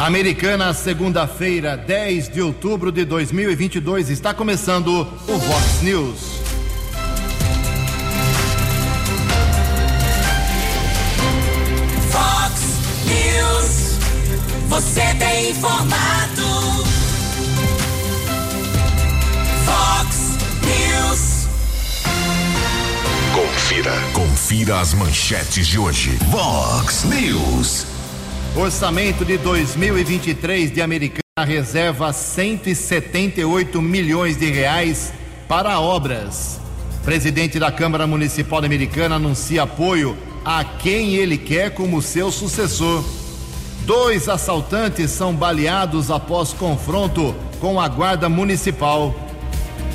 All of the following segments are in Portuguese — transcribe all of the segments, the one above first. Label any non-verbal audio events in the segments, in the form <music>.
Americana, segunda-feira, 10 de outubro de 2022, está começando o Vox News. Vox News, você tem informado. Vox News. Confira. Confira as manchetes de hoje. Vox News. Orçamento de 2023 de Americana reserva 178 milhões de reais para obras. Presidente da Câmara Municipal Americana anuncia apoio a quem ele quer como seu sucessor. Dois assaltantes são baleados após confronto com a Guarda Municipal.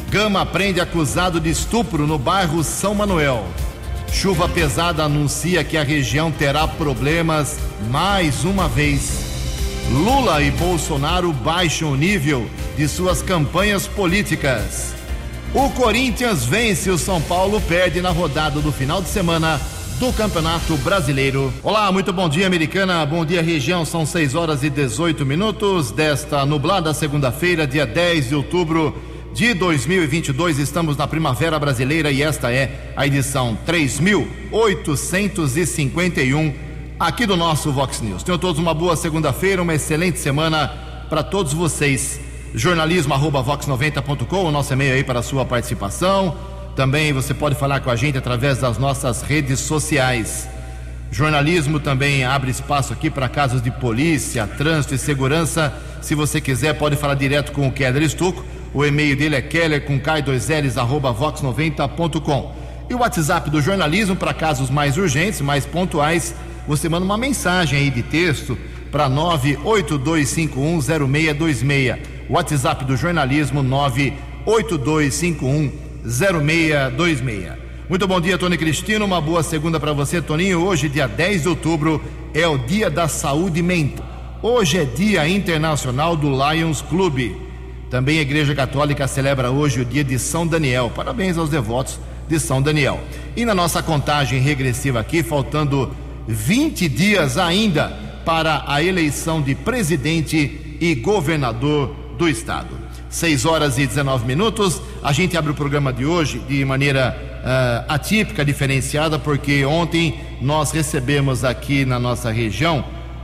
Gama prende acusado de estupro no bairro São Manuel. Chuva pesada anuncia que a região terá problemas mais uma vez. Lula e Bolsonaro baixam o nível de suas campanhas políticas. O Corinthians vence, o São Paulo perde na rodada do final de semana do Campeonato Brasileiro. Olá, muito bom dia, americana. Bom dia, região. São 6 horas e 18 minutos desta nublada segunda-feira, dia 10 de outubro de 2022. Estamos na Primavera Brasileira e esta é a edição 3851 aqui do nosso Vox News. Tenham todos uma boa segunda-feira, uma excelente semana para todos vocês. Jornalismo@vox90.com, o nosso e-mail aí para a sua participação. Também você pode falar com a gente através das nossas redes sociais. Jornalismo também abre espaço aqui para casos de polícia, trânsito e segurança. Se você quiser, pode falar direto com o Keller Estuco. O e-mail dele é keller com k2ls arroba vox90.com. E o WhatsApp do jornalismo para casos mais urgentes, mais pontuais, você manda uma mensagem aí de texto para 982510626. WhatsApp do jornalismo 982510626. Muito bom dia, Tony Cristino. Uma boa segunda para você, Toninho. Hoje, dia 10 de outubro, é o Dia da Saúde Mental. Hoje é Dia Internacional do Lions Clube. Também a Igreja Católica celebra hoje o dia de São Daniel. Parabéns aos devotos de São Daniel. E na nossa contagem regressiva aqui, faltando 20 dias ainda para a eleição de presidente e governador do estado. 6 horas e 19 minutos. A gente abre o programa de hoje de maneira uh, atípica, diferenciada, porque ontem nós recebemos aqui na nossa região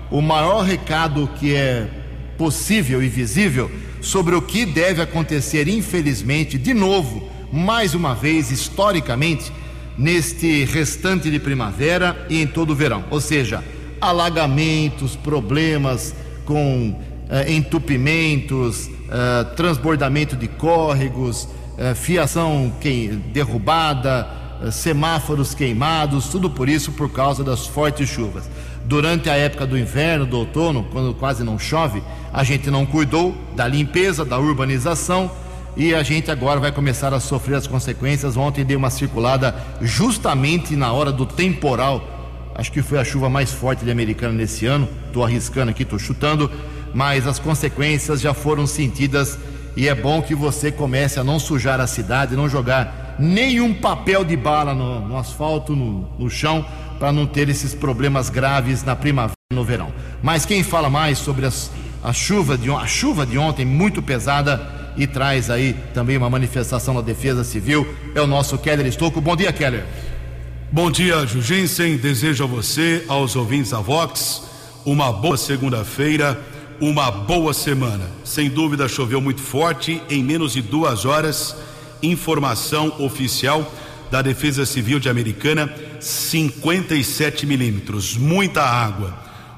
o maior recado que é possível e visível sobre o que deve acontecer, infelizmente, de novo, mais uma vez, historicamente, neste restante de primavera e em todo o verão. Ou seja, alagamentos, problemas com eh, entupimentos, eh, transbordamento de córregos, eh, fiação que, derrubada, eh, semáforos queimados, tudo por isso por causa das fortes chuvas. Durante a época do inverno, do outono, quando quase não chove, a gente não cuidou da limpeza, da urbanização e a gente agora vai começar a sofrer as consequências. Ontem dei uma circulada justamente na hora do temporal. Acho que foi a chuva mais forte de Americana nesse ano. Estou arriscando aqui, estou chutando, mas as consequências já foram sentidas e é bom que você comece a não sujar a cidade, não jogar nenhum papel de bala no, no asfalto, no, no chão, para não ter esses problemas graves na primavera e no verão. Mas quem fala mais sobre as, a, chuva de, a chuva de ontem, muito pesada, e traz aí também uma manifestação da Defesa Civil, é o nosso Keller Estocco. Bom dia, Keller. Bom dia, Jugensen. Desejo a você, aos ouvintes da Vox, uma boa segunda-feira, uma boa semana. Sem dúvida, choveu muito forte, em menos de duas horas. Informação oficial da Defesa Civil de Americana: 57 milímetros, muita água.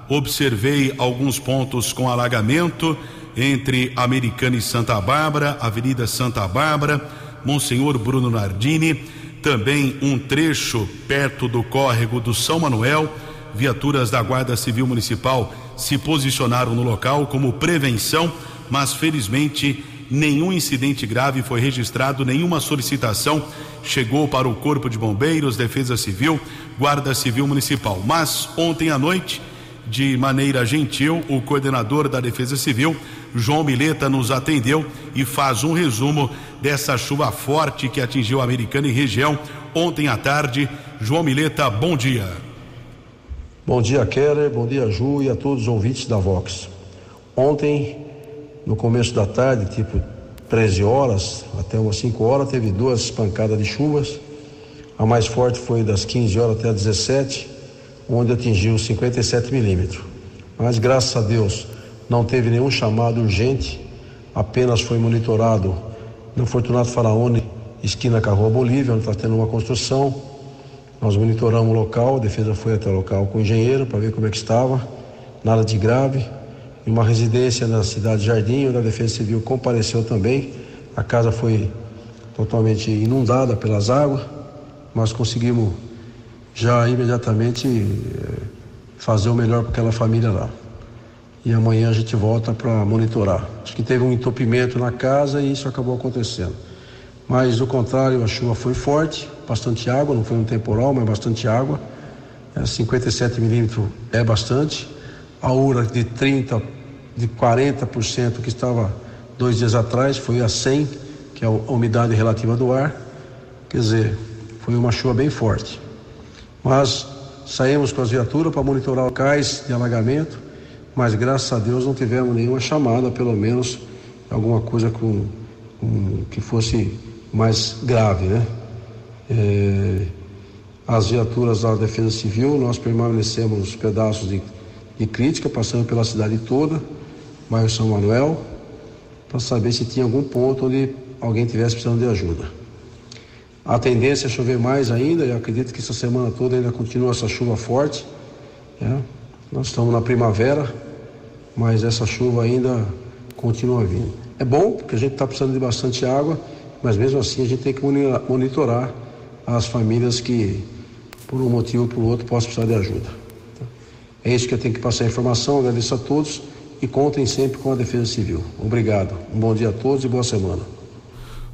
Observei alguns pontos com alagamento entre Americana e Santa Bárbara, Avenida Santa Bárbara, Monsenhor Bruno Nardini, também um trecho perto do córrego do São Manuel. Viaturas da Guarda Civil Municipal se posicionaram no local como prevenção, mas felizmente nenhum incidente grave foi registrado, nenhuma solicitação chegou para o Corpo de Bombeiros, Defesa Civil, Guarda Civil Municipal. Mas ontem à noite, de maneira gentil, o coordenador da Defesa Civil, João Mileta, nos atendeu e faz um resumo dessa chuva forte que atingiu a Americana e região ontem à tarde. João Mileta, bom dia. Bom dia, Keller, bom dia, Ju e a todos os ouvintes da Vox. Ontem, no começo da tarde, tipo 13 horas até umas 5 horas, teve duas pancadas de chuvas. A mais forte foi das 15 horas até as 17, onde atingiu 57 milímetros. Mas graças a Deus não teve nenhum chamado urgente, apenas foi monitorado no Fortunato Faraone, esquina com a Rua Bolívia, onde está tendo uma construção. Nós monitoramos o local, a defesa foi até o local com o engenheiro para ver como é que estava, nada de grave. Em uma residência na cidade de Jardim, onde a Defesa Civil compareceu também. A casa foi totalmente inundada pelas águas, mas conseguimos já imediatamente eh, fazer o melhor para aquela família lá. E amanhã a gente volta para monitorar. Acho que teve um entupimento na casa e isso acabou acontecendo. Mas, do contrário, a chuva foi forte, bastante água, não foi um temporal, mas bastante água. É, 57 milímetros é bastante a URA de 30, de 40% que estava dois dias atrás foi a 100, que é a umidade relativa do ar. Quer dizer, foi uma chuva bem forte. Mas saímos com as viaturas para monitorar locais de alagamento, mas graças a Deus não tivemos nenhuma chamada, pelo menos alguma coisa com, com que fosse mais grave, né? É, as viaturas da Defesa Civil, nós permanecemos pedaços de de crítica, passando pela cidade toda, bairro São Manuel, para saber se tinha algum ponto onde alguém tivesse precisando de ajuda. A tendência é chover mais ainda, eu acredito que essa semana toda ainda continua essa chuva forte. Né? Nós estamos na primavera, mas essa chuva ainda continua vindo. É bom, porque a gente está precisando de bastante água, mas mesmo assim a gente tem que monitorar as famílias que, por um motivo ou por outro, possam precisar de ajuda. É isso que eu tenho que passar a informação. Agradeço a todos e contem sempre com a Defesa Civil. Obrigado. Um bom dia a todos e boa semana.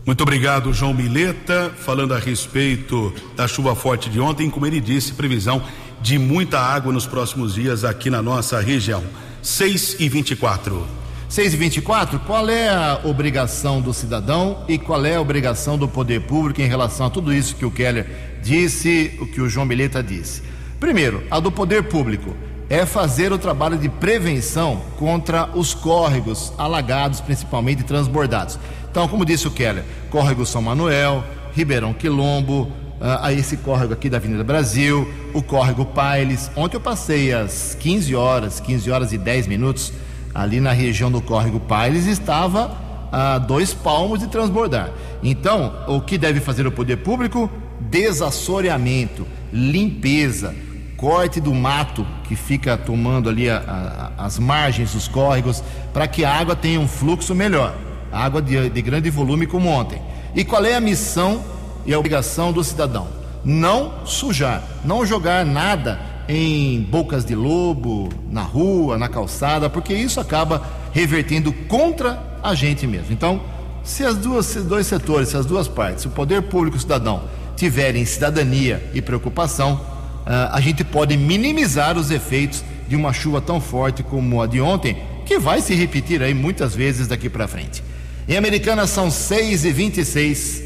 Muito obrigado, João Mileta, falando a respeito da chuva forte de ontem, como ele disse, previsão de muita água nos próximos dias aqui na nossa região. 6 e 24. 6 e 24, qual é a obrigação do cidadão e qual é a obrigação do poder público em relação a tudo isso que o Keller disse, o que o João Mileta disse? Primeiro, a do poder público é fazer o trabalho de prevenção contra os córregos alagados, principalmente transbordados. Então, como disse o Keller, córrego São Manuel, Ribeirão Quilombo, uh, esse córrego aqui da Avenida Brasil, o córrego Pailes. Ontem eu passei às 15 horas, 15 horas e 10 minutos, ali na região do córrego Pailes, estava a dois palmos de transbordar. Então, o que deve fazer o poder público? Desassoreamento, limpeza corte do mato que fica tomando ali a, a, as margens dos córregos, para que a água tenha um fluxo melhor, água de, de grande volume como ontem. E qual é a missão e a obrigação do cidadão? Não sujar, não jogar nada em bocas de lobo, na rua, na calçada, porque isso acaba revertendo contra a gente mesmo. Então, se as duas, se dois setores, se as duas partes, o poder público e o cidadão tiverem cidadania e preocupação, a gente pode minimizar os efeitos de uma chuva tão forte como a de ontem, que vai se repetir aí muitas vezes daqui para frente. Em Americana são 6 e 26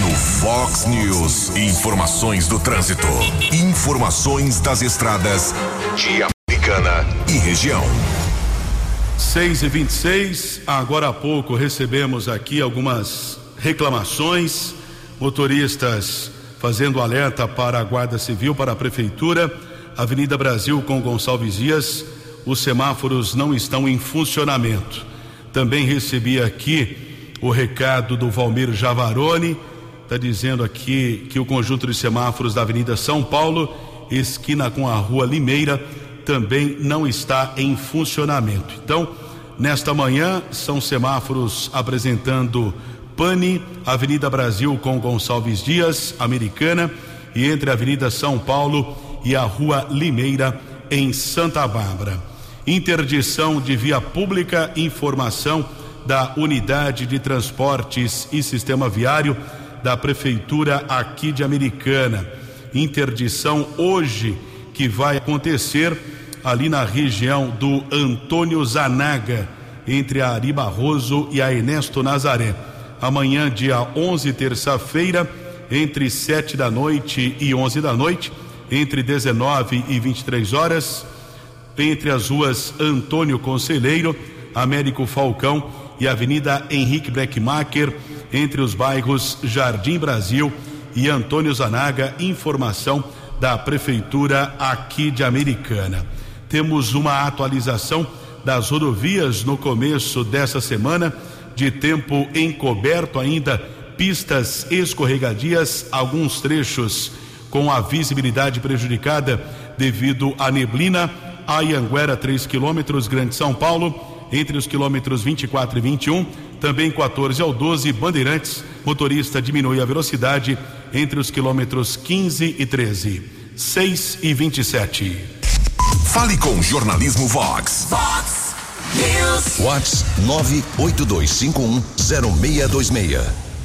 No Fox News, informações do trânsito. Informações das estradas de Americana e região. 6 e 26 agora há pouco recebemos aqui algumas reclamações. Motoristas fazendo alerta para a Guarda Civil, para a Prefeitura, Avenida Brasil com Gonçalves Dias, os semáforos não estão em funcionamento. Também recebi aqui o recado do Valmir Javarone, está dizendo aqui que o conjunto de semáforos da Avenida São Paulo, esquina com a Rua Limeira, também não está em funcionamento. Então, nesta manhã, são semáforos apresentando Pane, Avenida Brasil com Gonçalves Dias, Americana, e entre a Avenida São Paulo e a Rua Limeira, em Santa Bárbara. Interdição de via pública, informação da Unidade de Transportes e Sistema Viário da Prefeitura aqui de Americana. Interdição hoje que vai acontecer ali na região do Antônio Zanaga, entre a Ari Barroso e a Ernesto Nazaré amanhã, dia 11, terça-feira, entre 7 da noite e 11 da noite, entre 19 e 23 horas. entre as ruas Antônio Conselheiro, Américo Falcão e Avenida Henrique Breckmacher, entre os bairros Jardim Brasil e Antônio Zanaga. Informação da Prefeitura aqui de Americana. Temos uma atualização das rodovias no começo dessa semana, de tempo encoberto ainda, pistas escorregadias, alguns trechos com a visibilidade prejudicada devido à neblina. Ayanguera, 3 quilômetros, Grande São Paulo, entre os quilômetros 24 e 21, também 14 ao 12, Bandeirantes, motorista diminui a velocidade entre os quilômetros 15 e 13. 6 e 27. Fale com o Jornalismo Vox. Vox Vox 982510626.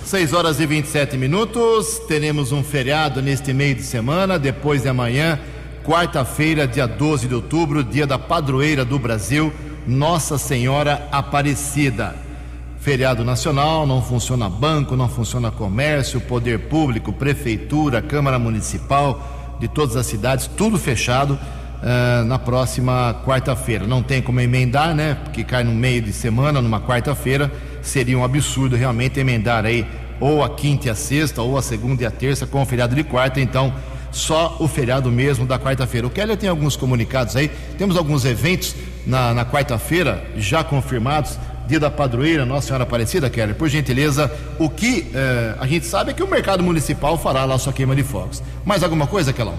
6 horas e 27 minutos. Teremos um feriado neste meio de semana, depois de amanhã, quarta-feira, dia 12 de outubro, dia da padroeira do Brasil, Nossa Senhora Aparecida. Feriado nacional, não funciona banco, não funciona comércio, poder público, prefeitura, Câmara Municipal de todas as cidades, tudo fechado uh, na próxima quarta-feira. Não tem como emendar, né? Porque cai no meio de semana, numa quarta-feira, seria um absurdo realmente emendar aí ou a quinta e a sexta, ou a segunda e a terça com o feriado de quarta, então só o feriado mesmo da quarta-feira. O Keller tem alguns comunicados aí, temos alguns eventos na, na quarta-feira já confirmados. Dia da Padroeira, Nossa Senhora Aparecida, Keller, por gentileza, o que eh, a gente sabe é que o mercado municipal fará lá sua queima de fogos. Mais alguma coisa, Kelão?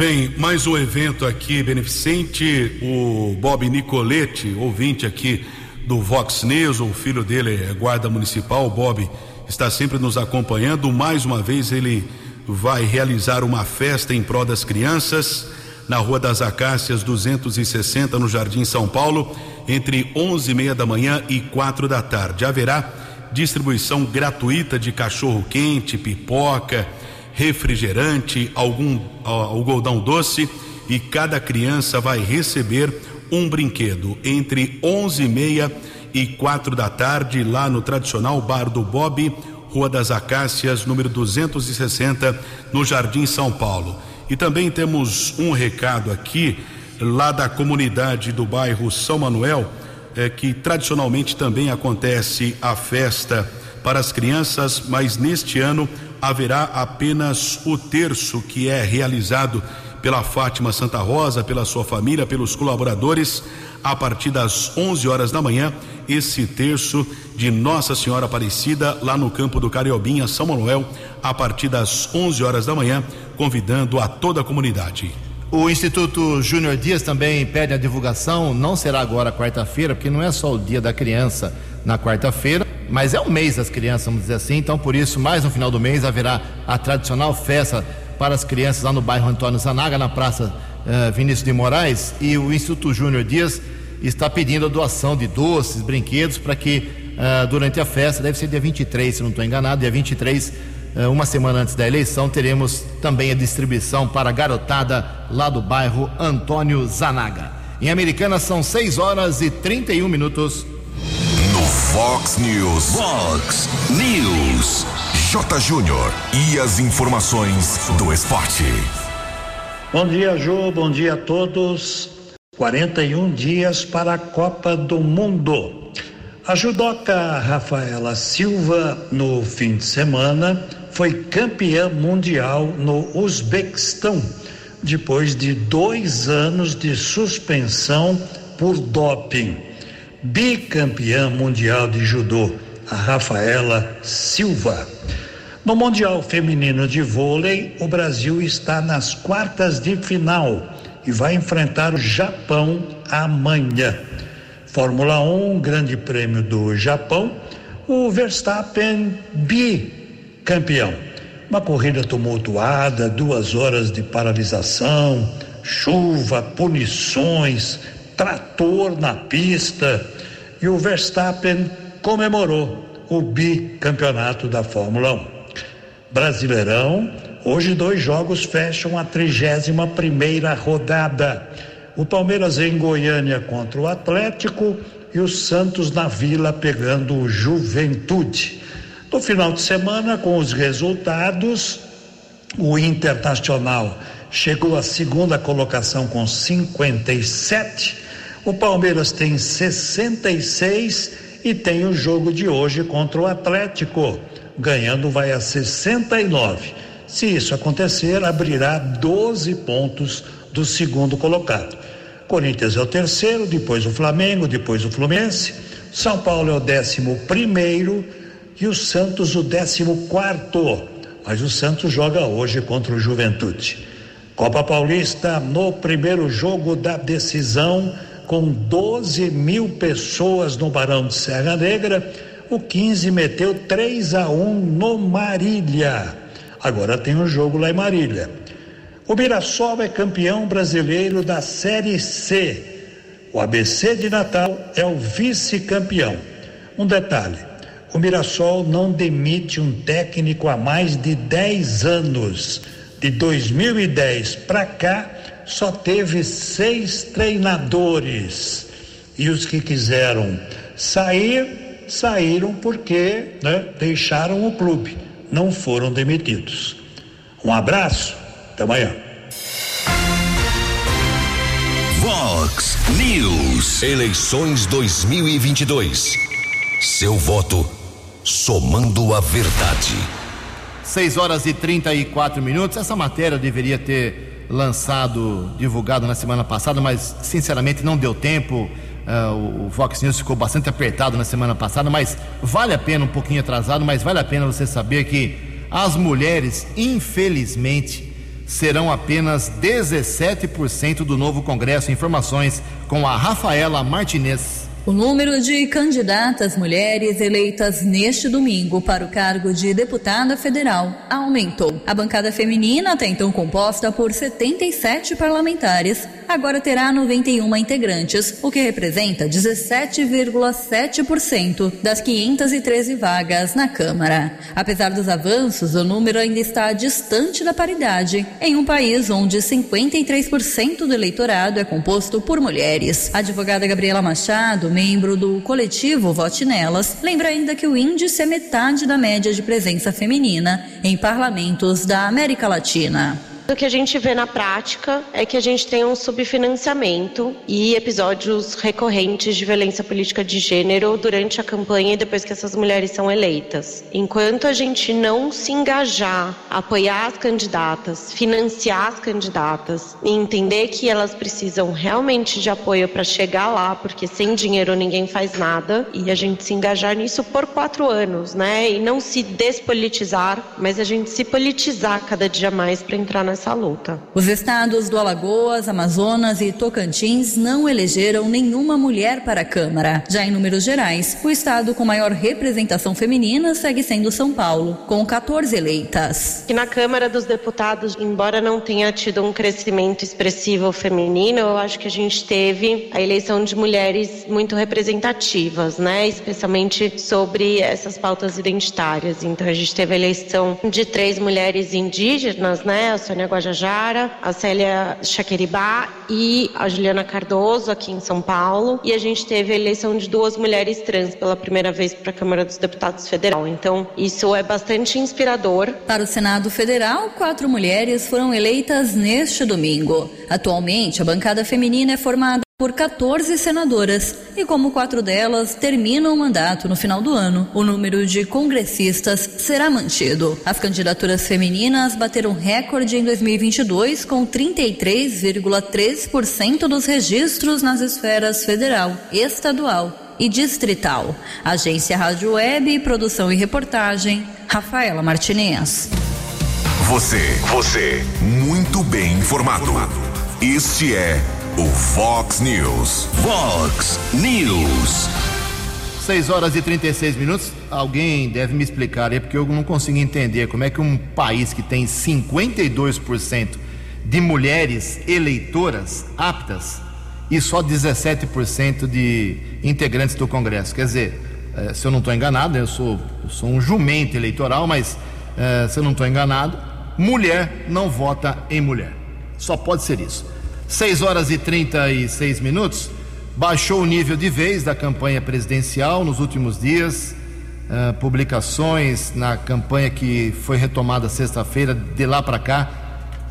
Bem, mais um evento aqui beneficente. O Bob Nicoletti, ouvinte aqui do Vox News, o filho dele é guarda municipal, o Bob está sempre nos acompanhando. Mais uma vez ele vai realizar uma festa em prol das crianças na Rua das Acácias 260 no Jardim São Paulo, entre 11 e meia da manhã e quatro da tarde. Haverá distribuição gratuita de cachorro quente, pipoca, refrigerante, algum algodão doce e cada criança vai receber um brinquedo entre 11 e meia e quatro da tarde lá no tradicional bar do Bob, Rua das Acácias, número 260, no Jardim São Paulo. E também temos um recado aqui lá da comunidade do bairro São Manuel, é, que tradicionalmente também acontece a festa para as crianças, mas neste ano haverá apenas o terço que é realizado pela Fátima Santa Rosa, pela sua família, pelos colaboradores, a partir das 11 horas da manhã, esse terço de Nossa Senhora Aparecida, lá no campo do Cariobinha, São Manuel, a partir das 11 horas da manhã, convidando a toda a comunidade. O Instituto Júnior Dias também pede a divulgação, não será agora quarta-feira, porque não é só o dia da criança na quarta-feira, mas é o mês das crianças, vamos dizer assim, então por isso, mais no final do mês, haverá a tradicional festa para as crianças lá no bairro Antônio Zanaga, na Praça uh, Vinícius de Moraes, e o Instituto Júnior Dias está pedindo a doação de doces, brinquedos, para que uh, durante a festa, deve ser dia 23, se não estou enganado, dia 23, uh, uma semana antes da eleição, teremos também a distribuição para a garotada lá do bairro Antônio Zanaga. Em Americana são 6 horas e 31 minutos. Fox News. Fox News. J. Júnior. E as informações do esporte. Bom dia, Ju. Bom dia a todos. 41 dias para a Copa do Mundo. A judoca Rafaela Silva, no fim de semana, foi campeã mundial no Uzbequistão, depois de dois anos de suspensão por doping. Bicampeã mundial de judô, a Rafaela Silva. No Mundial Feminino de Vôlei, o Brasil está nas quartas de final e vai enfrentar o Japão amanhã. Fórmula 1, Grande Prêmio do Japão, o Verstappen bicampeão. Uma corrida tumultuada, duas horas de paralisação, chuva, punições, trator na pista e o Verstappen comemorou o bicampeonato da Fórmula 1. Brasileirão, hoje dois jogos fecham a 31 primeira rodada. O Palmeiras em Goiânia contra o Atlético e o Santos na Vila pegando o Juventude. No final de semana, com os resultados, o Internacional chegou à segunda colocação com 57. O Palmeiras tem 66 e tem o jogo de hoje contra o Atlético. Ganhando vai a 69. Se isso acontecer, abrirá 12 pontos do segundo colocado. Corinthians é o terceiro, depois o Flamengo, depois o Fluminense. São Paulo é o décimo primeiro e o Santos o décimo quarto. Mas o Santos joga hoje contra o Juventude. Copa Paulista no primeiro jogo da decisão, com 12 mil pessoas no Barão de Serra Negra, o 15 meteu 3 a 1 no Marília. Agora tem um jogo lá em Marília. O Mirassol é campeão brasileiro da Série C. O ABC de Natal é o vice-campeão. Um detalhe: o Mirassol não demite um técnico há mais de 10 anos. De 2010 para cá, só teve seis treinadores. E os que quiseram sair, saíram porque né, deixaram o clube, não foram demitidos. Um abraço, até amanhã. Vox News. Eleições 2022. Seu voto somando a verdade. 6 horas e 34 minutos. Essa matéria deveria ter lançado, divulgado na semana passada, mas sinceramente não deu tempo. Uh, o, Vox News ficou bastante apertado na semana passada, mas vale a pena, um pouquinho atrasado, mas vale a pena você saber que as mulheres, infelizmente, serão apenas 17% do novo Congresso. Informações com a Rafaela Martinez. O número de candidatas mulheres eleitas neste domingo para o cargo de deputada federal aumentou. A bancada feminina, até então composta por 77 parlamentares, agora terá 91 integrantes, o que representa 17,7% das 513 vagas na Câmara. Apesar dos avanços, o número ainda está distante da paridade em um país onde 53% do eleitorado é composto por mulheres. A advogada Gabriela Machado membro do coletivo Vote Nelas, lembra ainda que o índice é metade da média de presença feminina em parlamentos da América Latina. O que a gente vê na prática é que a gente tem um subfinanciamento e episódios recorrentes de violência política de gênero durante a campanha e depois que essas mulheres são eleitas. Enquanto a gente não se engajar, apoiar as candidatas, financiar as candidatas e entender que elas precisam realmente de apoio para chegar lá, porque sem dinheiro ninguém faz nada, e a gente se engajar nisso por quatro anos, né? E não se despolitizar, mas a gente se politizar cada dia mais para entrar nessa essa luta. Os estados do Alagoas, Amazonas e Tocantins não elegeram nenhuma mulher para a Câmara. Já em números gerais, o estado com maior representação feminina segue sendo São Paulo, com 14 eleitas. E na Câmara dos Deputados, embora não tenha tido um crescimento expressivo feminino, eu acho que a gente teve a eleição de mulheres muito representativas, né? Especialmente sobre essas pautas identitárias. Então a gente teve a eleição de três mulheres indígenas, né? A Sônia Guajajara, a Célia Chaqueribá e a Juliana Cardoso aqui em São Paulo. E a gente teve a eleição de duas mulheres trans pela primeira vez para a Câmara dos Deputados Federal. Então, isso é bastante inspirador. Para o Senado Federal, quatro mulheres foram eleitas neste domingo. Atualmente, a bancada feminina é formada por 14 senadoras e, como quatro delas terminam o mandato no final do ano, o número de congressistas será mantido. As candidaturas femininas bateram recorde em 2022 com 33,3% dos registros nas esferas federal, estadual e distrital. Agência Rádio Web, produção e reportagem, Rafaela Martinez. Você, você, muito bem informado. Este é o Fox News. Fox News. 6 horas e 36 minutos. Alguém deve me explicar aí, porque eu não consigo entender como é que um país que tem 52% de mulheres eleitoras aptas e só 17% de integrantes do Congresso. Quer dizer, eh, se eu não estou enganado, eu sou, eu sou um jumento eleitoral, mas eh, se eu não estou enganado, mulher não vota em mulher. Só pode ser isso. 6 horas e 36 minutos. Baixou o nível de vez da campanha presidencial nos últimos dias. Uh, publicações na campanha que foi retomada sexta-feira, de lá para cá,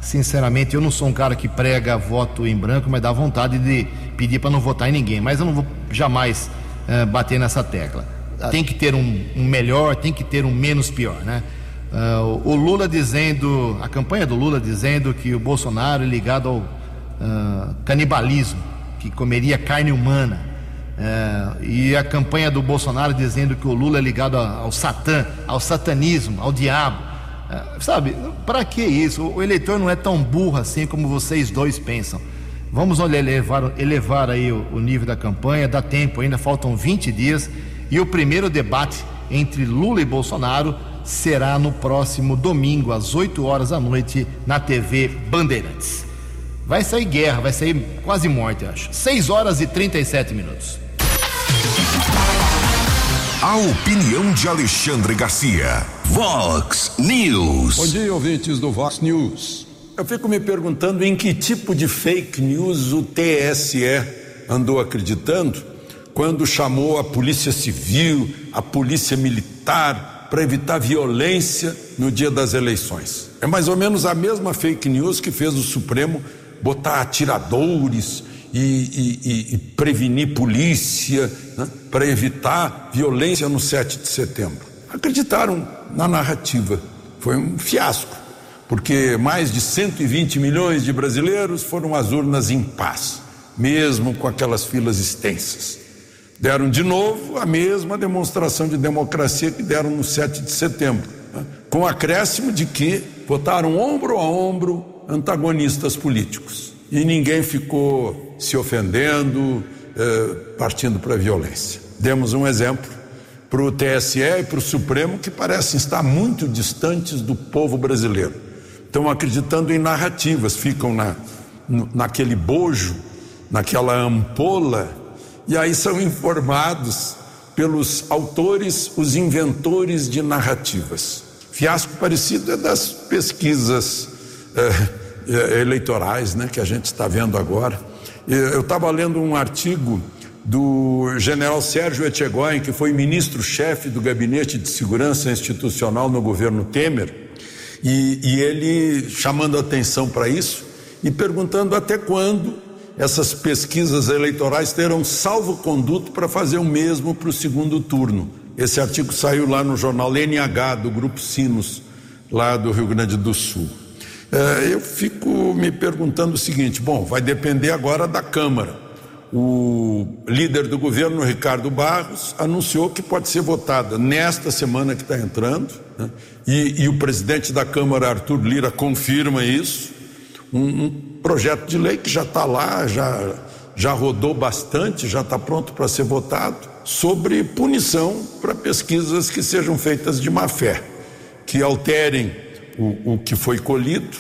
Sinceramente, eu não sou um cara que prega voto em branco, mas dá vontade de pedir para não votar em ninguém. Mas eu não vou jamais uh, bater nessa tecla. Tem que ter um, um, melhor, tem que ter um menos pior, né? Uh, o Lula dizendo, a campanha do Lula dizendo que o Bolsonaro é ligado ao uh, canibalismo, que comeria carne humana. Uh, e a campanha do Bolsonaro dizendo que o Lula é ligado ao Satã, ao satanismo, ao diabo. sabe, para que isso? O eleitor não é tão burro assim como vocês dois pensam. Vamos elevar, elevar aí o, o nível da campanha, dá tempo, ainda faltam 20 dias. E o primeiro debate entre Lula e Bolsonaro será no próximo domingo, às 8 horas da noite, na TV Bandeirantes. Vai sair guerra, vai sair quase morte, acho. 6 horas e 37 minutos. A opinião de Alexandre Garcia. Vox News. Bom dia, ouvintes do Vox News. Eu fico me perguntando em que tipo de fake news o TSE andou acreditando quando chamou a Polícia Civil, a Polícia Militar, para evitar violência no dia das eleições. É mais ou menos a mesma fake news que fez o Supremo botar atiradores e, e, e, e prevenir polícia né, para evitar violência no 7 de setembro. Acreditaram na narrativa. Foi um fiasco, porque mais de 120 milhões de brasileiros foram às urnas em paz, mesmo com aquelas filas extensas deram de novo a mesma demonstração de democracia que deram no 7 de setembro, né? com acréscimo de que votaram ombro a ombro antagonistas políticos. E ninguém ficou se ofendendo, eh, partindo para a violência. Demos um exemplo para o TSE e para o Supremo que parecem estar muito distantes do povo brasileiro. Estão acreditando em narrativas, ficam na, naquele bojo, naquela ampola e aí são informados pelos autores, os inventores de narrativas. Fiasco parecido é das pesquisas é, eleitorais, né, que a gente está vendo agora. Eu estava lendo um artigo do general Sérgio Etchegóin, que foi ministro-chefe do Gabinete de Segurança Institucional no governo Temer, e, e ele chamando atenção para isso e perguntando até quando essas pesquisas eleitorais terão salvo-conduto para fazer o mesmo para o segundo turno. Esse artigo saiu lá no jornal NH, do Grupo Sinos, lá do Rio Grande do Sul. É, eu fico me perguntando o seguinte: bom, vai depender agora da Câmara. O líder do governo, Ricardo Barros, anunciou que pode ser votada nesta semana que está entrando, né? e, e o presidente da Câmara, Arthur Lira, confirma isso um, um projeto de lei que já está lá, já, já rodou bastante, já está pronto para ser votado, sobre punição para pesquisas que sejam feitas de má fé, que alterem o, o que foi colhido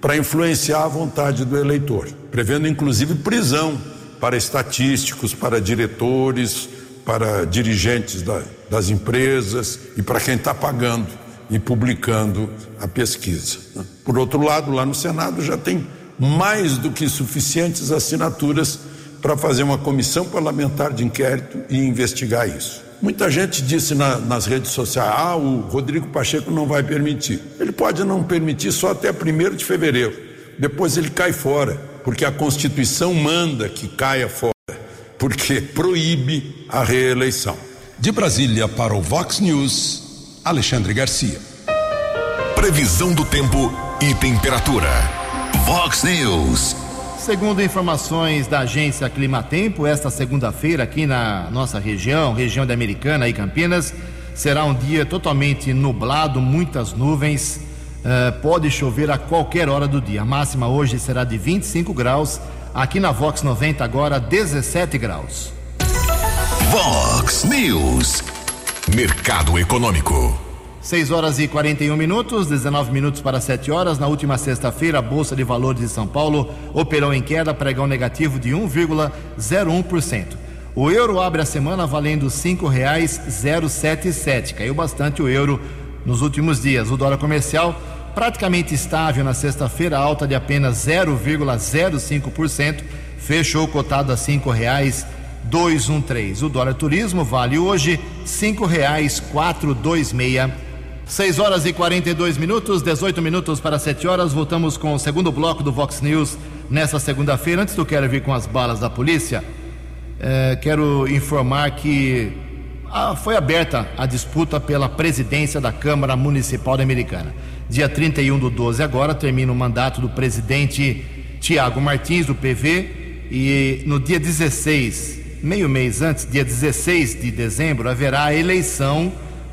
para influenciar a vontade do eleitor, prevendo inclusive prisão para estatísticos, para diretores, para dirigentes da, das empresas e para quem está pagando e publicando a pesquisa. Né? Por outro lado, lá no Senado já tem mais do que suficientes assinaturas para fazer uma comissão parlamentar de inquérito e investigar isso. Muita gente disse na, nas redes sociais: ah, o Rodrigo Pacheco não vai permitir. Ele pode não permitir só até 1 de fevereiro. Depois ele cai fora, porque a Constituição manda que caia fora, porque proíbe a reeleição. De Brasília para o Vox News, Alexandre Garcia. Previsão do tempo e temperatura. Vox News. Segundo informações da agência Climatempo, esta segunda-feira aqui na nossa região, região da Americana e Campinas, será um dia totalmente nublado, muitas nuvens. Uh, pode chover a qualquer hora do dia. A máxima hoje será de 25 graus. Aqui na Vox 90 agora 17 graus. Vox News. Mercado Econômico. 6 horas e 41 minutos, 19 minutos para 7 horas. Na última sexta-feira, a Bolsa de Valores de São Paulo operou em queda, pregão negativo de 1,01%. O euro abre a semana valendo R$ 5,077. Caiu bastante o euro nos últimos dias. O dólar comercial praticamente estável na sexta-feira, alta de apenas 0,05%, fechou cotado a R$ 5,213. O dólar turismo vale hoje R$ 5,426 6 horas e 42 minutos, 18 minutos para 7 horas. Voltamos com o segundo bloco do Vox News nessa segunda-feira. Antes do Quero Vir com as balas da polícia, eh, quero informar que ah, foi aberta a disputa pela presidência da Câmara Municipal da Americana. Dia 31 do 12 agora termina o mandato do presidente Tiago Martins, do PV, e no dia 16, meio mês antes, dia 16 de dezembro, haverá a eleição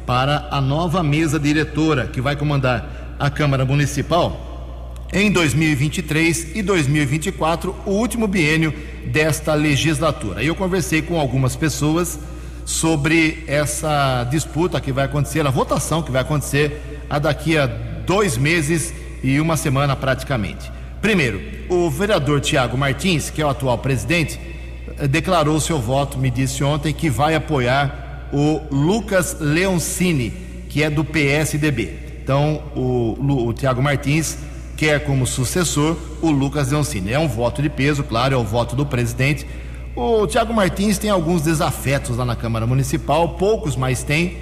para a nova mesa diretora que vai comandar a Câmara Municipal em 2023 e 2024, o último biênio desta legislatura. Eu conversei com algumas pessoas sobre essa disputa que vai acontecer, a votação que vai acontecer a daqui a dois meses e uma semana praticamente. Primeiro, o vereador Tiago Martins, que é o atual presidente, eh, declarou seu voto, me disse ontem, que vai apoiar o Lucas Leoncini, que é do PSDB. Então, o, o Tiago Martins quer como sucessor o Lucas Leoncini. É um voto de peso, claro, é o voto do presidente. O Tiago Martins tem alguns desafetos lá na Câmara Municipal, poucos, mas tem.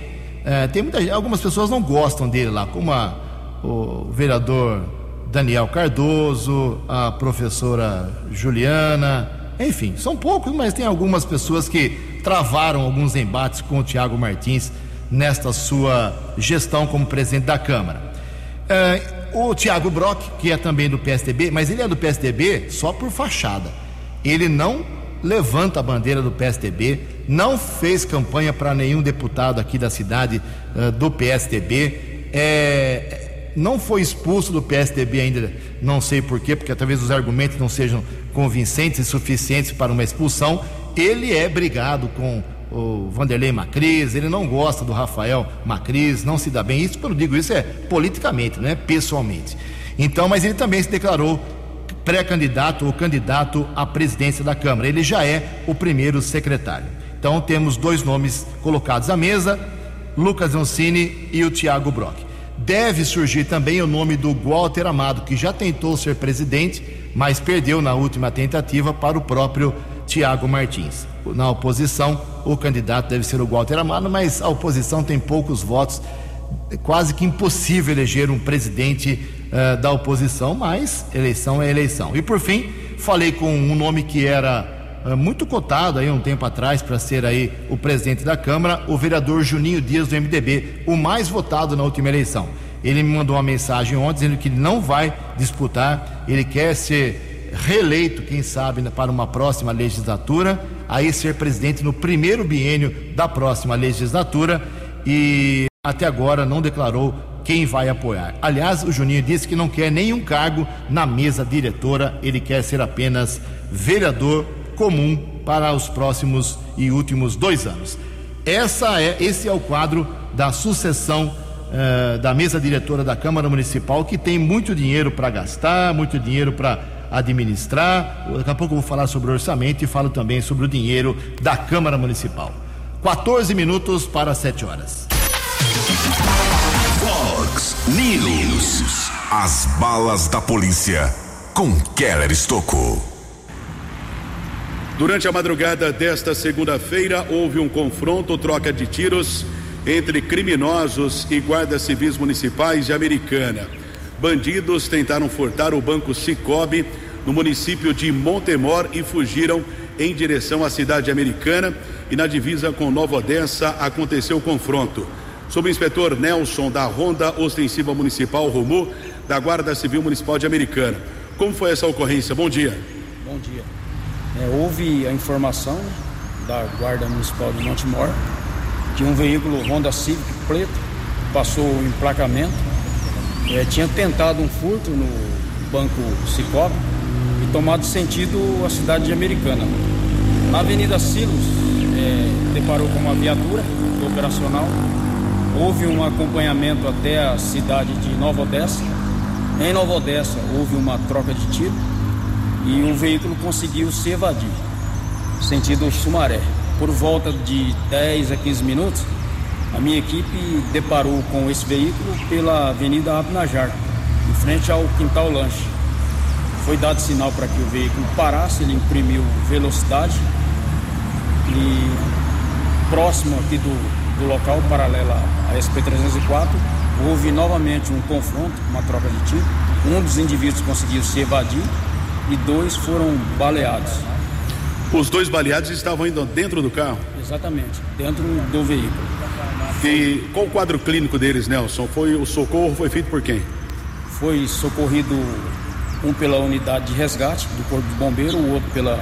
É, tem muita, algumas pessoas não gostam dele lá, como a, o vereador Daniel Cardoso, a professora Juliana, enfim, são poucos, mas tem algumas pessoas que travaram alguns embates com o Tiago Martins nesta sua gestão como presidente da Câmara. É, o Tiago Brock, que é também do PSDB, mas ele é do PSDB só por fachada. Ele não levanta a bandeira do PSDB, não fez campanha para nenhum deputado aqui da cidade uh, do PSDB, é, não foi expulso do PSDB ainda, não sei porquê, porque talvez os argumentos não sejam convincentes e suficientes para uma expulsão, ele é brigado com o Vanderlei Macris, ele não gosta do Rafael Macris, não se dá bem. Isso, quando digo isso, é politicamente, não é pessoalmente. Então, mas ele também se declarou pré-candidato ou candidato à presidência da Câmara. Ele já é o primeiro secretário. Então, temos dois nomes colocados à mesa: Lucas Oncini e o Tiago Brock. Deve surgir também o nome do Walter Amado, que já tentou ser presidente, mas perdeu na última tentativa para o próprio Tiago Martins. Na oposição, o candidato deve ser o Walter Amado, mas a oposição tem poucos votos, é quase que impossível eleger um presidente uh, da oposição, mas eleição é eleição. E por fim, falei com um nome que era uh, muito cotado aí um tempo atrás para ser aí o presidente da Câmara, o vereador Juninho Dias do MDB, o mais votado na última eleição. Ele me mandou uma mensagem ontem dizendo que ele não vai disputar, ele quer ser reeleito, quem sabe, para uma próxima legislatura, aí ser presidente no primeiro biênio da próxima legislatura e até agora não declarou quem vai apoiar. Aliás, o Juninho disse que não quer nenhum cargo na mesa diretora, ele quer ser apenas vereador comum para os próximos e últimos dois anos. Essa é, esse é o quadro da sucessão uh, da mesa diretora da Câmara Municipal, que tem muito dinheiro para gastar, muito dinheiro para administrar. Daqui a pouco eu vou falar sobre o orçamento e falo também sobre o dinheiro da Câmara Municipal. 14 minutos para 7 horas. Fox News. As balas da polícia com Keller Estocou. Durante a madrugada desta segunda-feira, houve um confronto, troca de tiros entre criminosos e guardas civis municipais de Americana. Bandidos tentaram furtar o banco Cicobi no município de Montemor e fugiram em direção à cidade americana e na divisa com Nova Odessa aconteceu o confronto. Subinspetor Nelson da Ronda Ostensiva Municipal Romu da Guarda Civil Municipal de Americana. Como foi essa ocorrência? Bom dia. Bom dia. É, houve a informação da Guarda Municipal de Montemor que um veículo Honda Civic preto passou o emplacamento é, tinha tentado um furto no Banco Cicobi e tomado sentido a cidade de Americana. Na Avenida Silos, é, deparou com uma viatura operacional, houve um acompanhamento até a cidade de Nova Odessa. Em Nova Odessa houve uma troca de tiro e o veículo conseguiu se evadir, sentido Sumaré. Por volta de 10 a 15 minutos, a minha equipe deparou com esse veículo pela Avenida Abnajar, em frente ao Quintal Lanche. Foi dado sinal para que o veículo parasse, ele imprimiu velocidade e próximo aqui do, do local, paralela à SP-304, houve novamente um confronto, uma troca de tiro. Um dos indivíduos conseguiu se evadir e dois foram baleados. Os dois baleados estavam indo dentro do carro? Exatamente, dentro do veículo. E qual o quadro clínico deles, Nelson? Foi o socorro foi feito por quem? Foi socorrido um pela unidade de resgate do Corpo de Bombeiro, o outro pela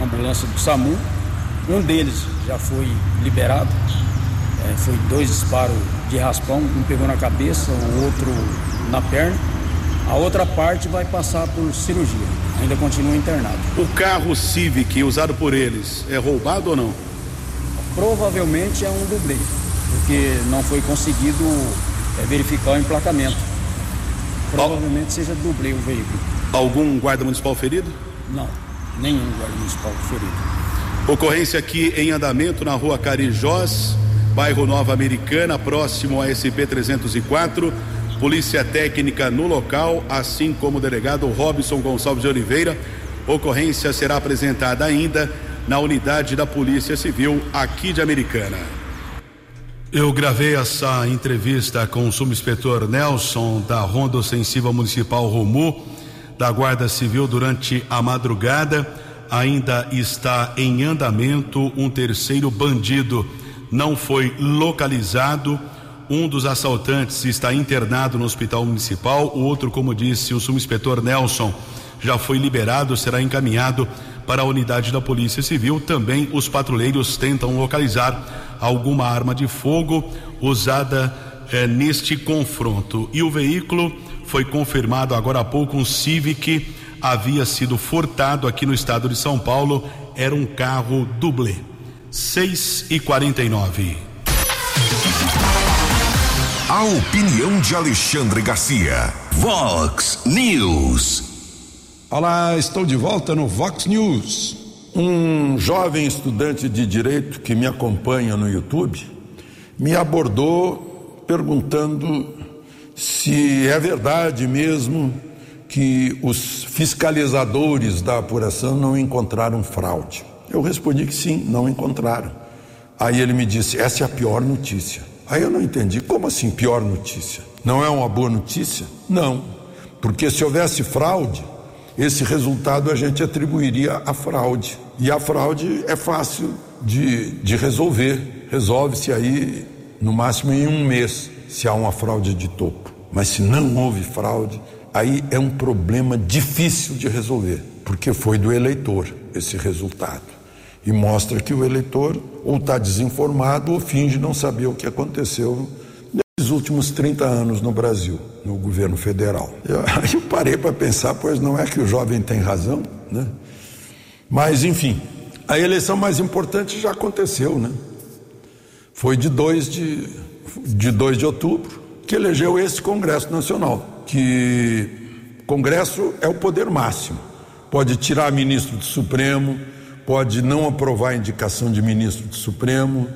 ambulância do SAMU. Um deles já foi liberado. É, foi dois disparos de raspão, um pegou na cabeça, o outro na perna. A outra parte vai passar por cirurgia, ainda continua internado. O carro Civic usado por eles é roubado ou não? Provavelmente é um dublê, porque não foi conseguido é, verificar o emplacamento. Provavelmente seja dublê o veículo. Algum guarda municipal ferido? Não, nenhum guarda municipal ferido. Ocorrência aqui em andamento na rua Carijós, bairro Nova Americana, próximo a SP 304. Polícia Técnica no local, assim como o delegado Robson Gonçalves de Oliveira. Ocorrência será apresentada ainda na unidade da Polícia Civil aqui de Americana. Eu gravei essa entrevista com o subinspetor Nelson da Ronda Ofensiva Municipal Romu da Guarda Civil durante a madrugada. Ainda está em andamento um terceiro bandido não foi localizado um dos assaltantes está internado no hospital municipal, o outro, como disse o subinspetor Nelson, já foi liberado, será encaminhado para a unidade da Polícia Civil. Também os patrulheiros tentam localizar alguma arma de fogo usada eh, neste confronto. E o veículo foi confirmado agora há pouco, um Civic havia sido furtado aqui no estado de São Paulo. Era um carro dublê. 6 e 49 A opinião de Alexandre Garcia. Vox News. Olá, estou de volta no Vox News. Um jovem estudante de direito que me acompanha no YouTube me abordou perguntando se é verdade mesmo que os fiscalizadores da apuração não encontraram fraude. Eu respondi que sim, não encontraram. Aí ele me disse: essa é a pior notícia. Aí eu não entendi. Como assim pior notícia? Não é uma boa notícia? Não. Porque se houvesse fraude, esse resultado a gente atribuiria à fraude. E a fraude é fácil de, de resolver. Resolve-se aí, no máximo em um mês, se há uma fraude de topo. Mas se não houve fraude, aí é um problema difícil de resolver, porque foi do eleitor esse resultado e mostra que o eleitor ou está desinformado ou finge não saber o que aconteceu nesses últimos 30 anos no Brasil, no governo federal. Eu, <laughs> eu parei para pensar, pois não é que o jovem tem razão, né? Mas, enfim, a eleição mais importante já aconteceu, né? Foi de 2 de, de, 2 de outubro que elegeu esse Congresso Nacional, que Congresso é o poder máximo. Pode tirar ministro do Supremo, pode não aprovar a indicação de ministro do Supremo,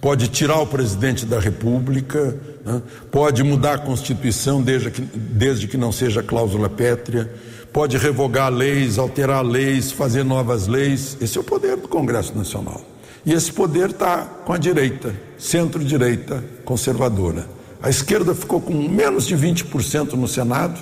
pode tirar o presidente da República, né? pode mudar a Constituição desde que, desde que não seja cláusula pétrea, pode revogar leis, alterar leis, fazer novas leis. Esse é o poder do Congresso Nacional. E esse poder está com a direita, centro-direita conservadora. A esquerda ficou com menos de 20% no Senado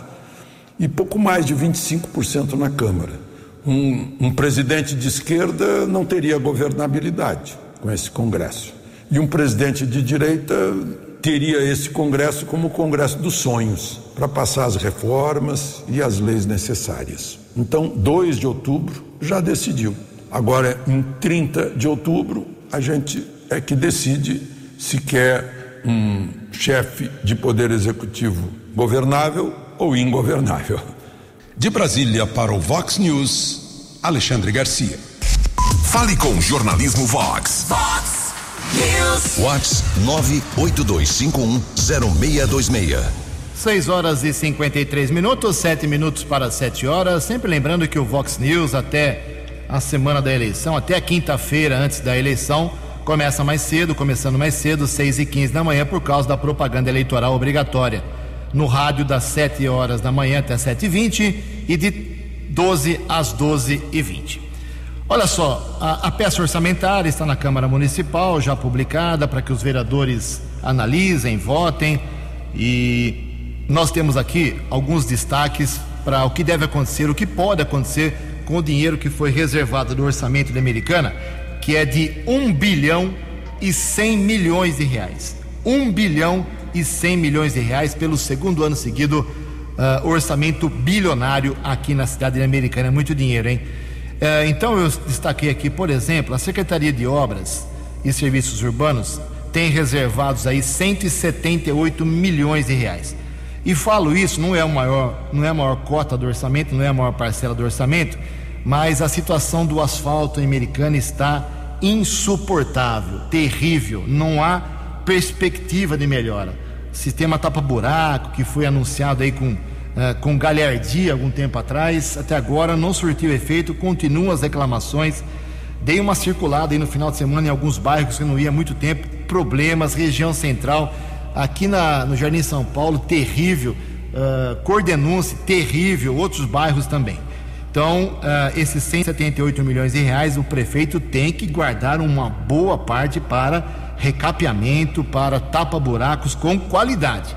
e pouco mais de 25% na Câmara um, um presidente de esquerda não teria governabilidade com esse Congresso. E um presidente de direita teria esse Congresso como o Congresso dos sonhos, para passar as reformas e as leis necessárias. Então, 2 de outubro já decidiu. Agora, em 30 de outubro, a gente é que decide se quer um chefe de poder executivo governável ou ingovernável. De Brasília para o Vox News, Alexandre Garcia. Fale com Jornalismo Vox. Vox Vox 982510626. 6 horas e 53 minutos, 7 minutos para 7 horas. Sempre lembrando que o Vox News, até a semana da eleição, até a quinta-feira antes da eleição, começa mais cedo, começando mais cedo, 6 e 15 da manhã, por causa da propaganda eleitoral obrigatória no rádio das 7 horas da manhã até 7h20 e de 12 às 12h20. Olha só, a, a, peça orçamentária está na Câmara Municipal, já publicada, para que os vereadores analisem, votem. E nós temos aqui alguns destaques para o que deve acontecer, o que pode acontecer com o dinheiro que foi reservado do orçamento da Americana, que é de 1 bilhão e 100 milhões de reais. 1 bilhão e 100 milhões de reais pelo segundo ano seguido, uh, orçamento bilionário aqui na cidade americana. É muito dinheiro, hein? Uh, então eu destaquei aqui, por exemplo, a Secretaria de Obras e Serviços Urbanos tem reservados aí 178 milhões de reais. E falo isso, não é a maior, não é a maior cota do orçamento, não é a maior parcela do orçamento, mas a situação do asfalto americano está insuportável, terrível, não há perspectiva de melhora. Sistema tapa-buraco, que foi anunciado aí com, uh, com galhardia algum tempo atrás, até agora não surtiu efeito, continuam as reclamações. Dei uma circulada aí no final de semana em alguns bairros que não ia há muito tempo, problemas, região central aqui na, no Jardim São Paulo, terrível, uh, Cordenúncio, terrível, outros bairros também. Então, uh, esses 178 milhões de reais, o prefeito tem que guardar uma boa parte para recapeamento, para tapa-buracos com qualidade.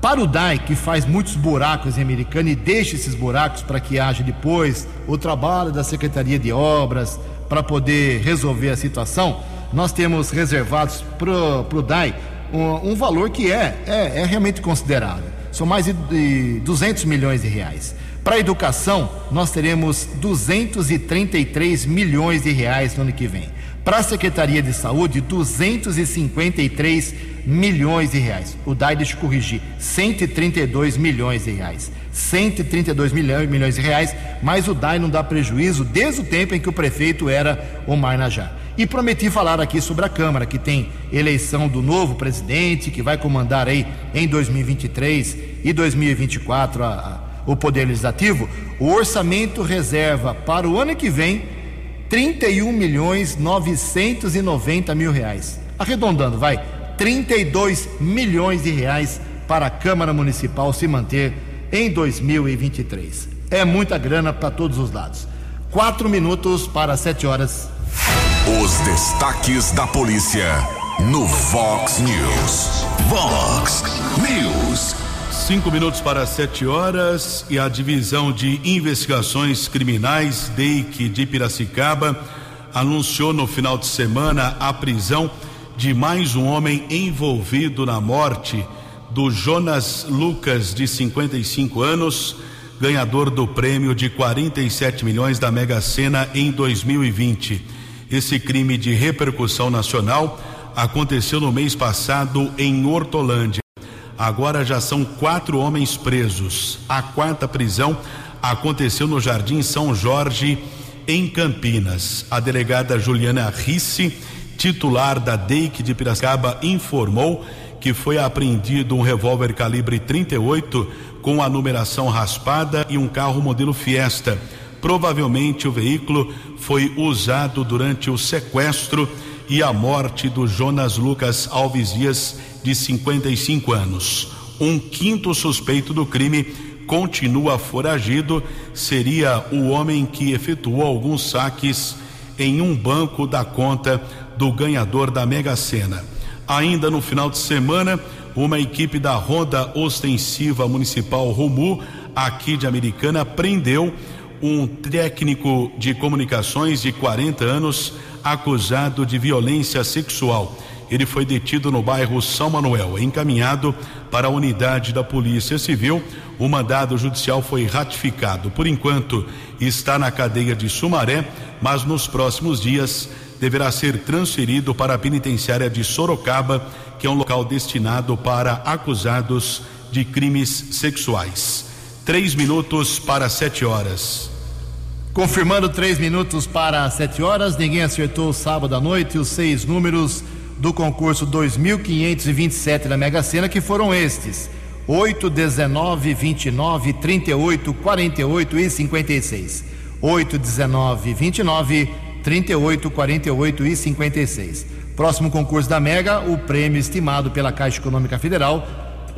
Para o DAI, que faz muitos buracos em Americana e deixa esses buracos para que haja depois o trabalho da Secretaria de Obras para poder resolver a situação, nós temos reservados para o DAI um, um valor que é, é, é, realmente considerável. São mais de, de 200 milhões de reais. Para a educação, nós teremos 233 milhões de reais no ano que vem. Para a Secretaria de Saúde, 253 milhões de reais. O DAI, deixa eu corrigir, 132 milhões de reais. 132 milhões, milhões de reais, mas o DAI não dá prejuízo desde o tempo em que o prefeito era Omar Najar. E prometi falar aqui sobre a Câmara, que tem eleição do novo presidente, que vai comandar aí em 2023 e 2024 a, a, o Poder Legislativo. O orçamento reserva para o ano que vem 31 milhões 990 mil reais. Arredondando, vai, 32 milhões de reais para a Câmara Municipal se manter em 2023. É muita grana para todos os lados. Quatro minutos para sete horas. Os destaques da polícia no Vox News. Vox News. Cinco minutos para sete horas e a divisão de investigações criminais DEIC de Piracicaba anunciou no final de semana a prisão de mais um homem envolvido na morte do Jonas Lucas, de 55 anos, ganhador do prêmio de 47 milhões da Mega Sena em 2020. Esse crime de repercussão nacional aconteceu no mês passado em Hortolândia. Agora já são quatro homens presos. A quarta prisão aconteceu no Jardim São Jorge, em Campinas. A delegada Juliana Risse, titular da DEIC de Piracicaba, informou que foi apreendido um revólver calibre 38 com a numeração raspada e um carro modelo Fiesta Provavelmente o veículo foi usado durante o sequestro e a morte do Jonas Lucas Alves Dias, de 55 anos. Um quinto suspeito do crime continua foragido, seria o homem que efetuou alguns saques em um banco da conta do ganhador da Mega Sena. Ainda no final de semana, uma equipe da Ronda Ostensiva Municipal Rumu, aqui de Americana, prendeu um técnico de comunicações de 40 anos acusado de violência sexual. Ele foi detido no bairro São Manuel, encaminhado para a unidade da Polícia Civil. O mandado judicial foi ratificado. Por enquanto, está na cadeia de Sumaré, mas nos próximos dias deverá ser transferido para a penitenciária de Sorocaba, que é um local destinado para acusados de crimes sexuais. Três minutos para sete horas. Confirmando três minutos para sete horas, ninguém acertou sábado à noite os seis números do concurso 2527 da Mega Sena, que foram estes: 8, 19, 29, 38, 48 e 56. 8, 19, 29, 38, 48 e 56. Próximo concurso da Mega, o prêmio estimado pela Caixa Econômica Federal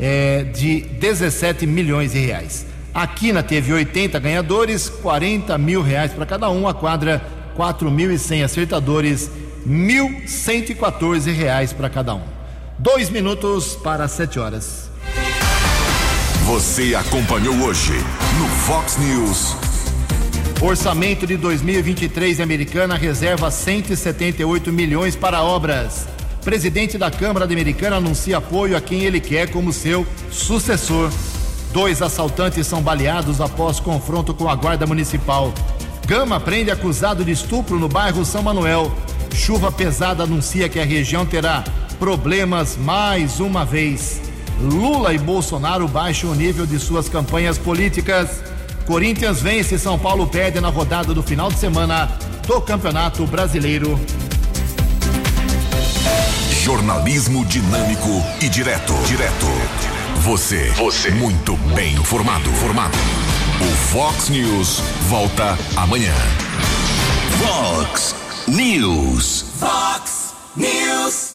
é de 17 milhões de reais. A Quina teve 80 ganhadores, 40 mil reais para cada um. A quadra, 4.100 acertadores, 1.114 reais para cada um. Dois minutos para sete horas. Você acompanhou hoje no Fox News. Orçamento de 2023 Americana reserva 178 milhões para obras. Presidente da Câmara Americana anuncia apoio a quem ele quer como seu sucessor. Dois assaltantes são baleados após confronto com a Guarda Municipal. Gama prende acusado de estupro no bairro São Manuel. Chuva pesada anuncia que a região terá problemas mais uma vez. Lula e Bolsonaro baixam o nível de suas campanhas políticas. Corinthians vence e São Paulo perde na rodada do final de semana do Campeonato Brasileiro. Jornalismo dinâmico e direto. Direto. Você. Você. Muito bem informado. Formado. O Fox News volta amanhã. Fox News. Fox News.